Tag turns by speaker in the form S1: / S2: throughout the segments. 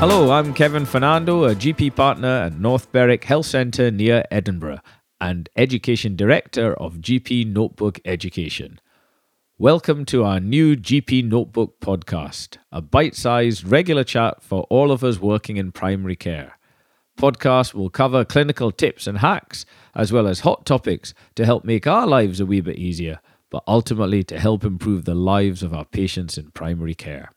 S1: Hello, I'm Kevin Fernando, a GP partner at North Berwick Health Centre near Edinburgh and Education Director of GP Notebook Education. Welcome to our new GP Notebook podcast, a bite sized regular chat for all of us working in primary care. Podcast will cover clinical tips and hacks, as well as hot topics to help make our lives a wee bit easier, but ultimately to help improve the lives of our patients in primary care.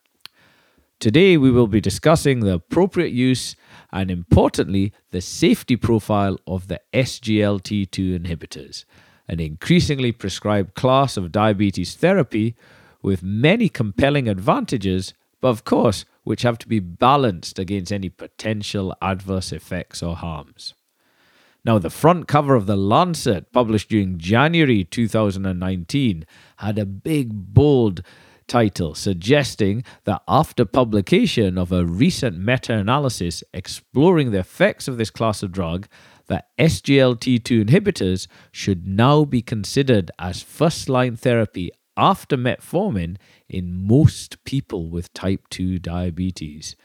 S1: Today, we will be discussing the appropriate use and, importantly, the safety profile of the SGLT2 inhibitors, an increasingly prescribed class of diabetes therapy with many compelling advantages, but of course, which have to be balanced against any potential adverse effects or harms. Now, the front cover of The Lancet, published during January 2019, had a big, bold title suggesting that after publication of a recent meta analysis exploring the effects of this class of drug, that SGLT2 inhibitors should now be considered as first line therapy after metformin in most people with type 2 diabetes.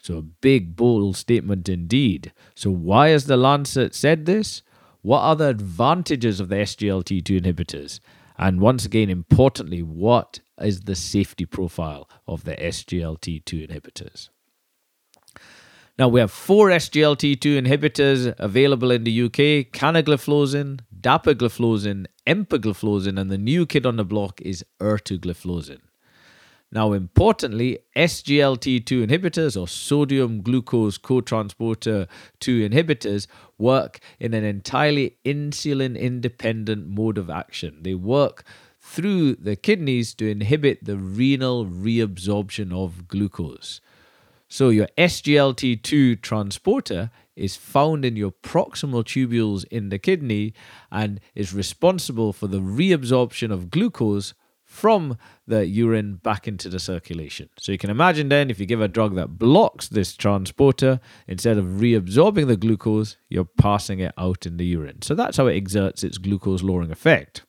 S1: So, a big, bold statement indeed. So, why has the Lancet said this? What are the advantages of the SGLT2 inhibitors? And once again, importantly, what is the safety profile of the SGLT2 inhibitors? Now, we have four SGLT2 inhibitors available in the UK canagliflozin, dapagliflozin, empagliflozin, and the new kid on the block is ertugliflozin. Now, importantly, SGLT2 inhibitors or sodium glucose cotransporter 2 inhibitors work in an entirely insulin independent mode of action. They work through the kidneys to inhibit the renal reabsorption of glucose. So, your SGLT2 transporter is found in your proximal tubules in the kidney and is responsible for the reabsorption of glucose from the urine back into the circulation. So you can imagine then if you give a drug that blocks this transporter, instead of reabsorbing the glucose, you're passing it out in the urine. So that's how it exerts its glucose lowering effect.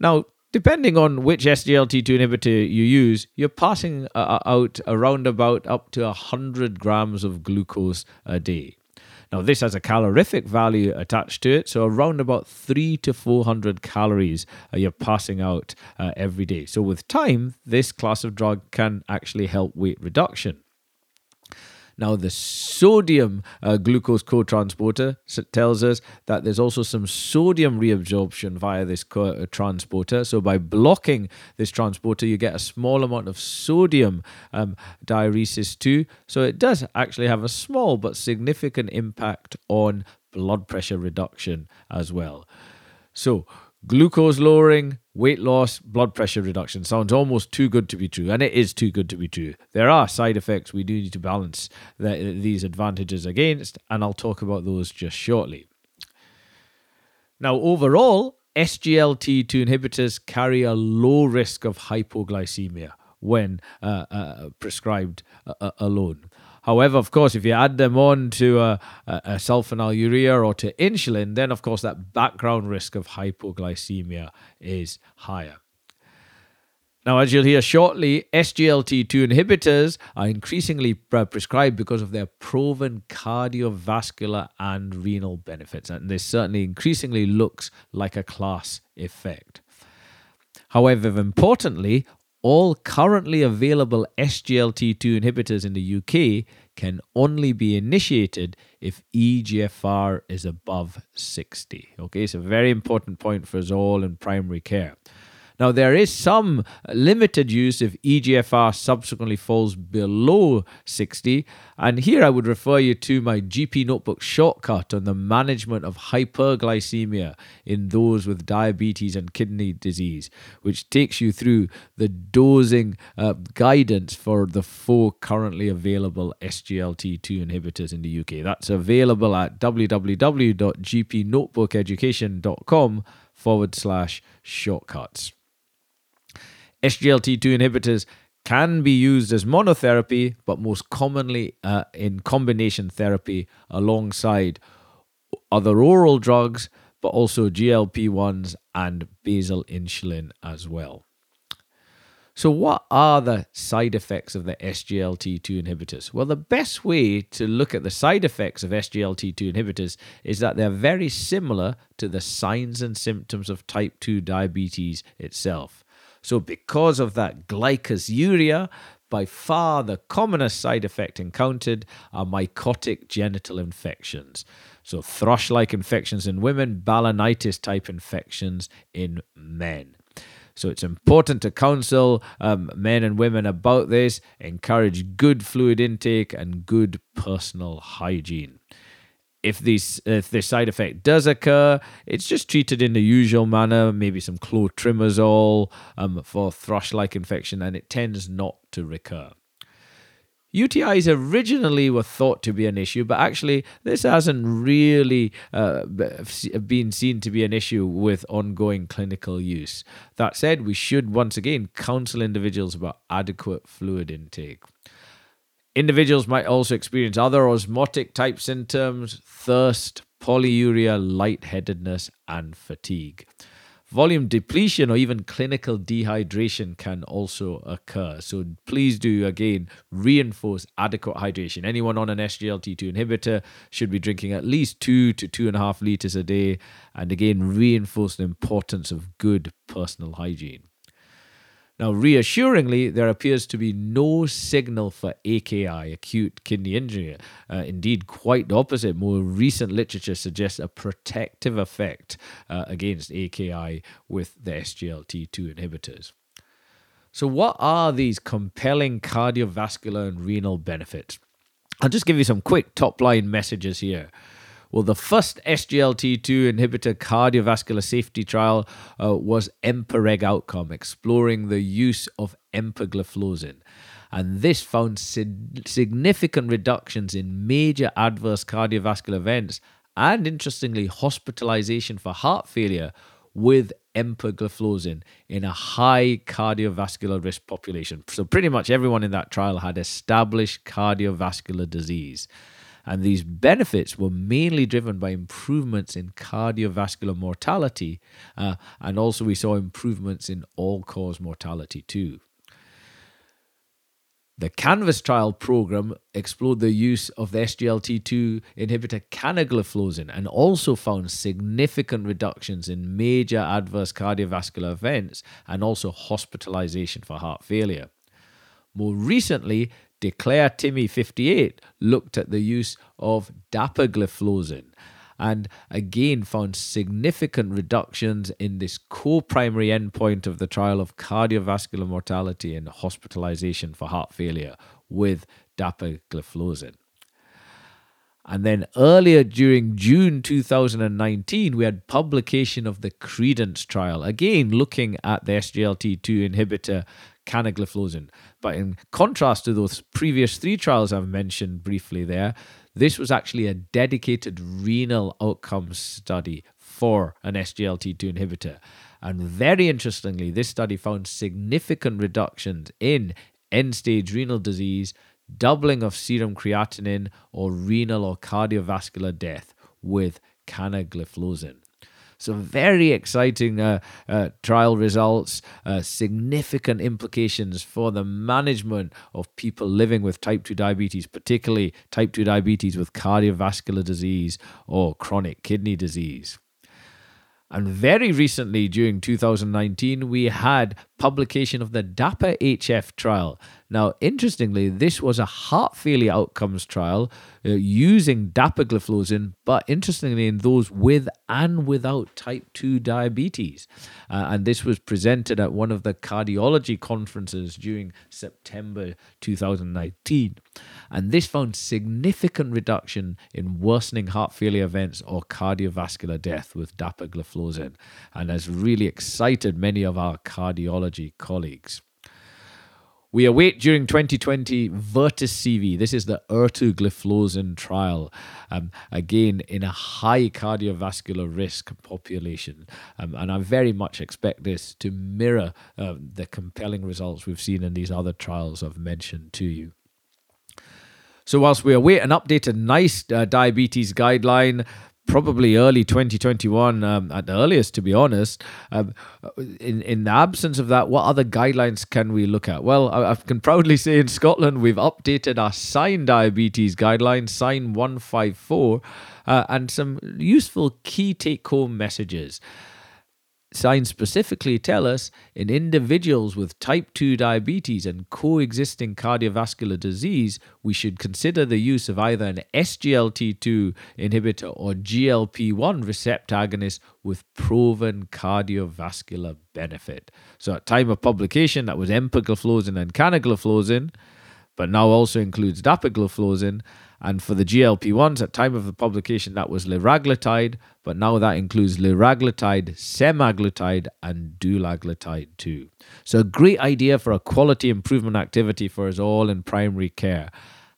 S1: Now, depending on which SGLT2 inhibitor you use, you're passing uh, out around about up to 100 grams of glucose a day. Now, this has a calorific value attached to it, so around about three to 400 calories you're passing out uh, every day. So, with time, this class of drug can actually help weight reduction. Now, the sodium uh, glucose co-transporter tells us that there's also some sodium reabsorption via this co- uh, transporter. So, by blocking this transporter, you get a small amount of sodium um, diuresis too. So, it does actually have a small but significant impact on blood pressure reduction as well. So, glucose lowering, weight loss, blood pressure reduction sounds almost too good to be true, and it is too good to be true. There are side effects we do need to balance the, these advantages against, and I'll talk about those just shortly. Now, overall, SGLT2 inhibitors carry a low risk of hypoglycemia when uh, uh, prescribed uh, alone. However, of course, if you add them on to a, a sulfonylurea or to insulin, then of course that background risk of hypoglycemia is higher. Now, as you'll hear shortly, SGLT2 inhibitors are increasingly prescribed because of their proven cardiovascular and renal benefits, and this certainly increasingly looks like a class effect. However, importantly, all currently available SGLT2 inhibitors in the UK can only be initiated if EGFR is above 60. Okay, it's a very important point for us all in primary care. Now, there is some limited use if EGFR subsequently falls below 60. And here I would refer you to my GP notebook shortcut on the management of hyperglycemia in those with diabetes and kidney disease, which takes you through the dosing uh, guidance for the four currently available SGLT2 inhibitors in the UK. That's available at www.gpnotebookeducation.com forward slash shortcuts. SGLT2 inhibitors can be used as monotherapy, but most commonly uh, in combination therapy alongside other oral drugs, but also GLP 1s and basal insulin as well. So, what are the side effects of the SGLT2 inhibitors? Well, the best way to look at the side effects of SGLT2 inhibitors is that they're very similar to the signs and symptoms of type 2 diabetes itself. So, because of that glycosuria, by far the commonest side effect encountered are mycotic genital infections. So, thrush like infections in women, balanitis type infections in men. So it's important to counsel um, men and women about this, encourage good fluid intake and good personal hygiene. If this if this side effect does occur, it's just treated in the usual manner, maybe some clotrimazole um, for thrush-like infection, and it tends not to recur. UTIs originally were thought to be an issue, but actually, this hasn't really uh, been seen to be an issue with ongoing clinical use. That said, we should once again counsel individuals about adequate fluid intake. Individuals might also experience other osmotic type symptoms, thirst, polyuria, lightheadedness, and fatigue. Volume depletion or even clinical dehydration can also occur. So please do again reinforce adequate hydration. Anyone on an SGLT2 inhibitor should be drinking at least two to two and a half liters a day. And again, reinforce the importance of good personal hygiene. Now, reassuringly, there appears to be no signal for AKI, acute kidney injury. Uh, indeed, quite the opposite. More recent literature suggests a protective effect uh, against AKI with the SGLT2 inhibitors. So, what are these compelling cardiovascular and renal benefits? I'll just give you some quick top line messages here. Well, the first SGLT2 inhibitor cardiovascular safety trial uh, was EMPA-REG outcome, exploring the use of empagliflozin. And this found significant reductions in major adverse cardiovascular events and, interestingly, hospitalization for heart failure with empagliflozin in a high cardiovascular risk population. So, pretty much everyone in that trial had established cardiovascular disease. And these benefits were mainly driven by improvements in cardiovascular mortality, uh, and also we saw improvements in all cause mortality too. The Canvas trial program explored the use of the SGLT2 inhibitor canagliflozin and also found significant reductions in major adverse cardiovascular events and also hospitalization for heart failure. More recently, Declare TIMI 58 looked at the use of dapagliflozin and again found significant reductions in this co primary endpoint of the trial of cardiovascular mortality and hospitalization for heart failure with dapagliflozin. And then earlier during June 2019, we had publication of the Credence trial, again looking at the SGLT2 inhibitor canagliflozin. But in contrast to those previous three trials I've mentioned briefly there, this was actually a dedicated renal outcomes study for an SGLT2 inhibitor. And very interestingly, this study found significant reductions in end stage renal disease, doubling of serum creatinine, or renal or cardiovascular death with canagliflozin. Some very exciting uh, uh, trial results, uh, significant implications for the management of people living with type 2 diabetes, particularly type 2 diabetes with cardiovascular disease or chronic kidney disease. And very recently, during 2019, we had publication of the DAPA HF trial. Now, interestingly, this was a heart failure outcomes trial uh, using dapagliflozin, but interestingly, in those with and without type 2 diabetes. Uh, and this was presented at one of the cardiology conferences during September 2019. And this found significant reduction in worsening heart failure events or cardiovascular death with dapagliflozin, and has really excited many of our cardiology colleagues. We await during 2020 Vertis CV. This is the ertugliflozin trial, um, again in a high cardiovascular risk population. Um, and I very much expect this to mirror uh, the compelling results we've seen in these other trials I've mentioned to you. So, whilst we await an updated NICE uh, diabetes guideline, probably early 2021 um, at the earliest, to be honest. Um, in, in the absence of that, what other guidelines can we look at? Well, I, I can proudly say in Scotland, we've updated our SIGN diabetes guidelines, SIGN 154, uh, and some useful key take home messages. Signs specifically tell us in individuals with type 2 diabetes and coexisting cardiovascular disease, we should consider the use of either an SGLT2 inhibitor or GLP 1 receptor agonist with proven cardiovascular benefit. So, at time of publication, that was empagliflozin and canagliflozin, but now also includes dapagliflozin. And for the GLP 1s, at time of the publication, that was liraglutide, but now that includes liraglutide, semaglutide, and dulaglutide too. So, a great idea for a quality improvement activity for us all in primary care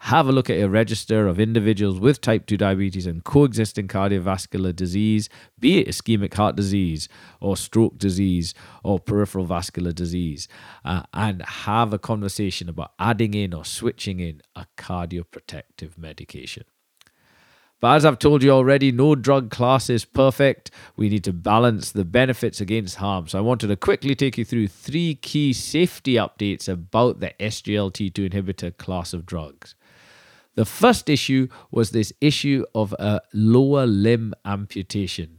S1: have a look at your register of individuals with type 2 diabetes and coexisting cardiovascular disease, be it ischemic heart disease or stroke disease or peripheral vascular disease, uh, and have a conversation about adding in or switching in a cardioprotective medication. But as I've told you already, no drug class is perfect. We need to balance the benefits against harm. So I wanted to quickly take you through three key safety updates about the SGLT2 inhibitor class of drugs. The first issue was this issue of a lower limb amputation.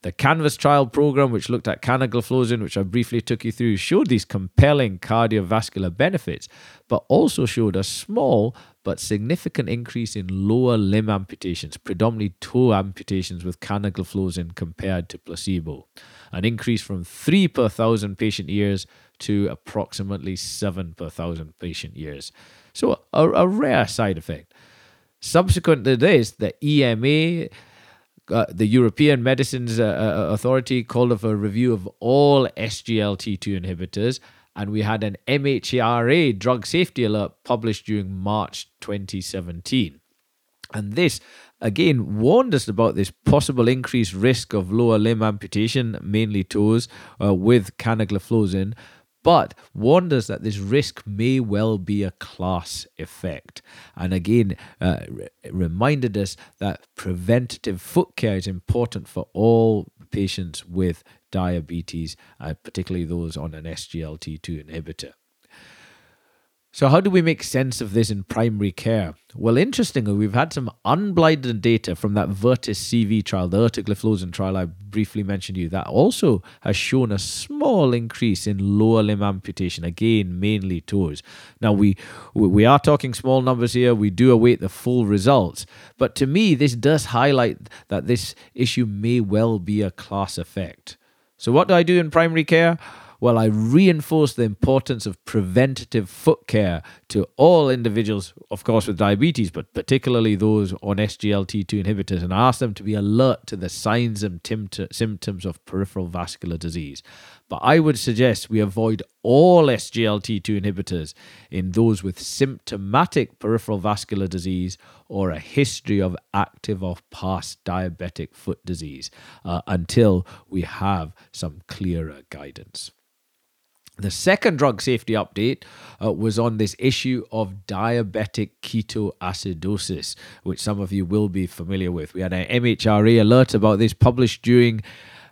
S1: The Canvas trial program, which looked at canagliflozin, which I briefly took you through, showed these compelling cardiovascular benefits, but also showed a small but significant increase in lower limb amputations, predominantly toe amputations with canagliflozin compared to placebo. An increase from 3 per thousand patient years to approximately 7 per thousand patient years. So, a, a rare side effect. Subsequent to this, the EMA, uh, the European Medicines uh, uh Authority, called for a review of all SGLT2 inhibitors, and we had an MHRA drug safety alert published during March 2017. And this again warned us about this possible increased risk of lower limb amputation, mainly toes, uh, with canagliflozin, but warned us that this risk may well be a class effect. And again, uh, re- reminded us that preventative foot care is important for all patients with diabetes, uh, particularly those on an SGLT2 inhibitor. So, how do we make sense of this in primary care? Well, interestingly, we've had some unblinded data from that Vertis CV trial, the ertugliflozin trial I briefly mentioned to you, that also has shown a small increase in lower limb amputation, again, mainly toes. Now, we, we are talking small numbers here, we do await the full results, but to me, this does highlight that this issue may well be a class effect. So, what do I do in primary care? Well, I reinforce the importance of preventative foot care to all individuals, of course, with diabetes, but particularly those on SGLT2 inhibitors, and ask them to be alert to the signs and symptoms of peripheral vascular disease. But I would suggest we avoid all SGLT2 inhibitors in those with symptomatic peripheral vascular disease or a history of active or past diabetic foot disease uh, until we have some clearer guidance. The second drug safety update uh, was on this issue of diabetic ketoacidosis, which some of you will be familiar with. We had an MHRA alert about this published during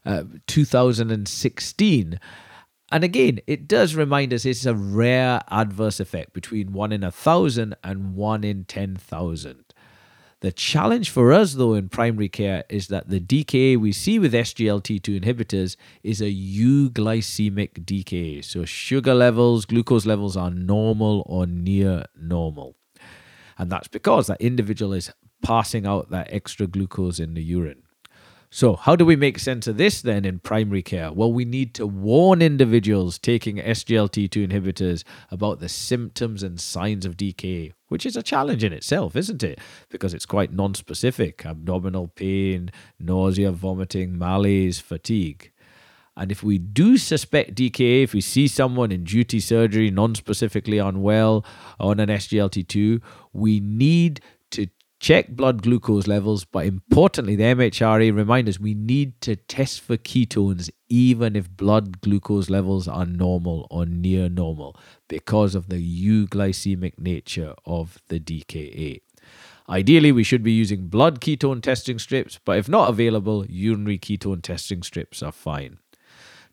S1: uh, 2016. And again, it does remind us it's a rare adverse effect between one in a thousand and one in 10,000. The challenge for us, though, in primary care is that the DKA we see with SGLT2 inhibitors is a euglycemic DKA. So sugar levels, glucose levels are normal or near normal. And that's because that individual is passing out that extra glucose in the urine. So, how do we make sense of this then in primary care? Well, we need to warn individuals taking SGLT2 inhibitors about the symptoms and signs of DKA, which is a challenge in itself, isn't it? Because it's quite non specific abdominal pain, nausea, vomiting, malaise, fatigue. And if we do suspect DKA, if we see someone in duty surgery non specifically unwell on an SGLT2, we need check blood glucose levels, but importantly, the MHRA remind us we need to test for ketones even if blood glucose levels are normal or near normal because of the euglycemic nature of the DKA. Ideally, we should be using blood ketone testing strips, but if not available, urinary ketone testing strips are fine.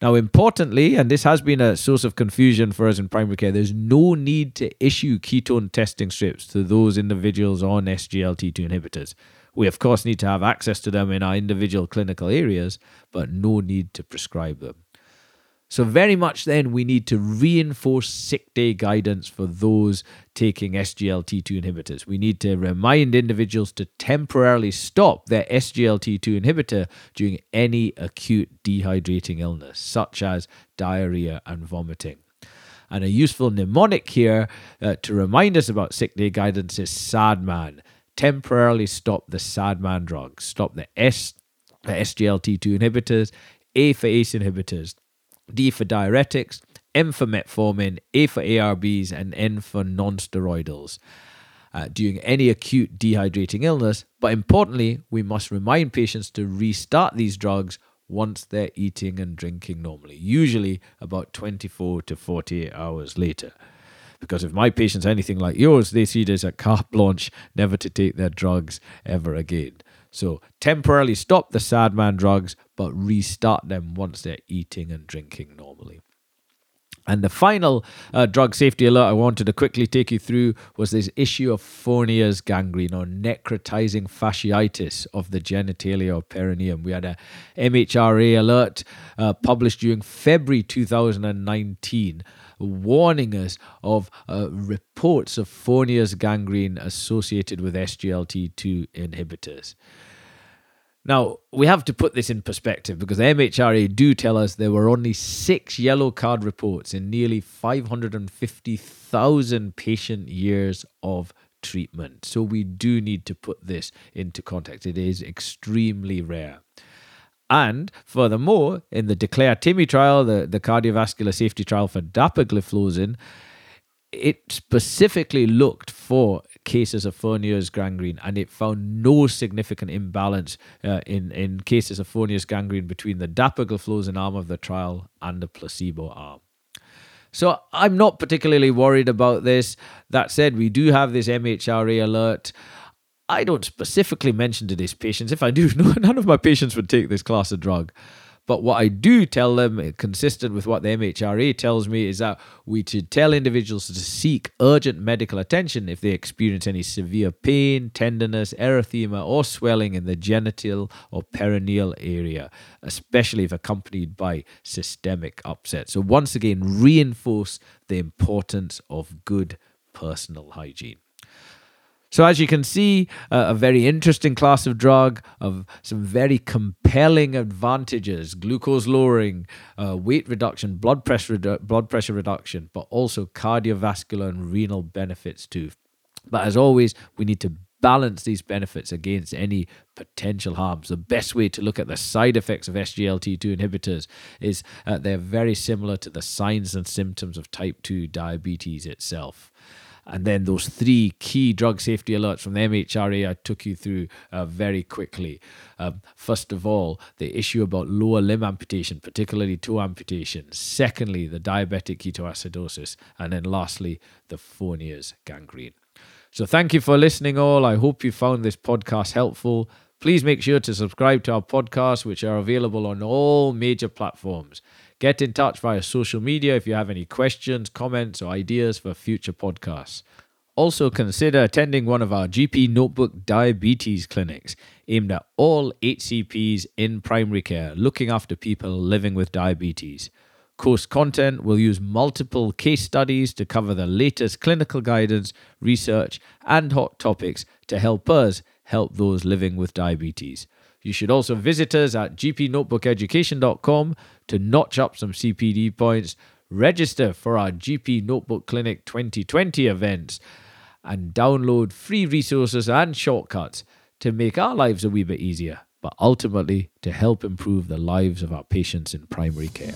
S1: Now, importantly, and this has been a source of confusion for us in primary care, there's no need to issue ketone testing strips to those individuals on SGLT2 inhibitors. We, of course, need to have access to them in our individual clinical areas, but no need to prescribe them. So, very much then, we need to reinforce sick day guidance for those taking SGLT2 inhibitors. We need to remind individuals to temporarily stop their SGLT2 inhibitor during any acute dehydrating illness, such as diarrhea and vomiting. And a useful mnemonic here uh, to remind us about sick day guidance is SADMAN. Temporarily stop the SADMAN drugs, stop the, S, the SGLT2 inhibitors, A for ACE inhibitors, D for diuretics, M for metformin, A for ARBs, and N for nonsteroidals. Uh, during any acute dehydrating illness, but importantly, we must remind patients to restart these drugs once they're eating and drinking normally, usually about 24 to 48 hours later. Because if my patients anything like yours, they see this as a carte blanche never to take their drugs ever again. So temporarily stop the sad man drugs, but restart them once they're eating and drinking normally. And the final uh, drug safety alert I wanted to quickly take you through was this issue of Fournier's gangrene or necrotizing fasciitis of the genitalia or perineum. We had a MHRA alert uh, published during February 2019 warning us of uh, reports of Fournier's gangrene associated with SGLT2 inhibitors. Now, we have to put this in perspective because the MHRA do tell us there were only six yellow card reports in nearly 550,000 patient years of treatment. So we do need to put this into context. It is extremely rare. And furthermore, in the Declare TIMI trial, the, the cardiovascular safety trial for dapagliflozin, it specifically looked for cases of Fournier's gangrene and it found no significant imbalance uh, in, in cases of Fournier's gangrene between the dapagliflozin arm of the trial and the placebo arm. So I'm not particularly worried about this. That said, we do have this MHRA alert. I don't specifically mention to these patients. If I do, none of my patients would take this class of drug. But what I do tell them, eh, consistent with what the MHRA tells me, is that we should tell individuals to seek urgent medical attention if they experience any severe pain, tenderness, erythema, or swelling in the genital or perineal area, especially if accompanied by systemic upset. So, once again, reinforce the importance of good personal hygiene. So, as you can see, uh, a very interesting class of drug of some very compelling advantages glucose lowering, uh, weight reduction, blood pressure, redu- blood pressure reduction, but also cardiovascular and renal benefits too. But as always, we need to balance these benefits against any potential harms. The best way to look at the side effects of SGLT2 inhibitors is uh, they're very similar to the signs and symptoms of type 2 diabetes itself. And then those three key drug safety alerts from the MHRA I took you through uh, very quickly. Um, first of all, the issue about lower limb amputation, particularly toe amputation. Secondly, the diabetic ketoacidosis. And then lastly, the Fournier's gangrene. So thank you for listening, all. I hope you found this podcast helpful. Please make sure to subscribe to our podcasts, which are available on all major platforms. Get in touch via social media if you have any questions, comments, or ideas for future podcasts. Also, consider attending one of our GP Notebook diabetes clinics aimed at all HCPs in primary care, looking after people living with diabetes. Course content will use multiple case studies to cover the latest clinical guidance, research, and hot topics to help us help those living with diabetes. You should also visit us at gpnotebookeducation.com to notch up some CPD points, register for our GP Notebook Clinic 2020 events, and download free resources and shortcuts to make our lives a wee bit easier, but ultimately to help improve the lives of our patients in primary care.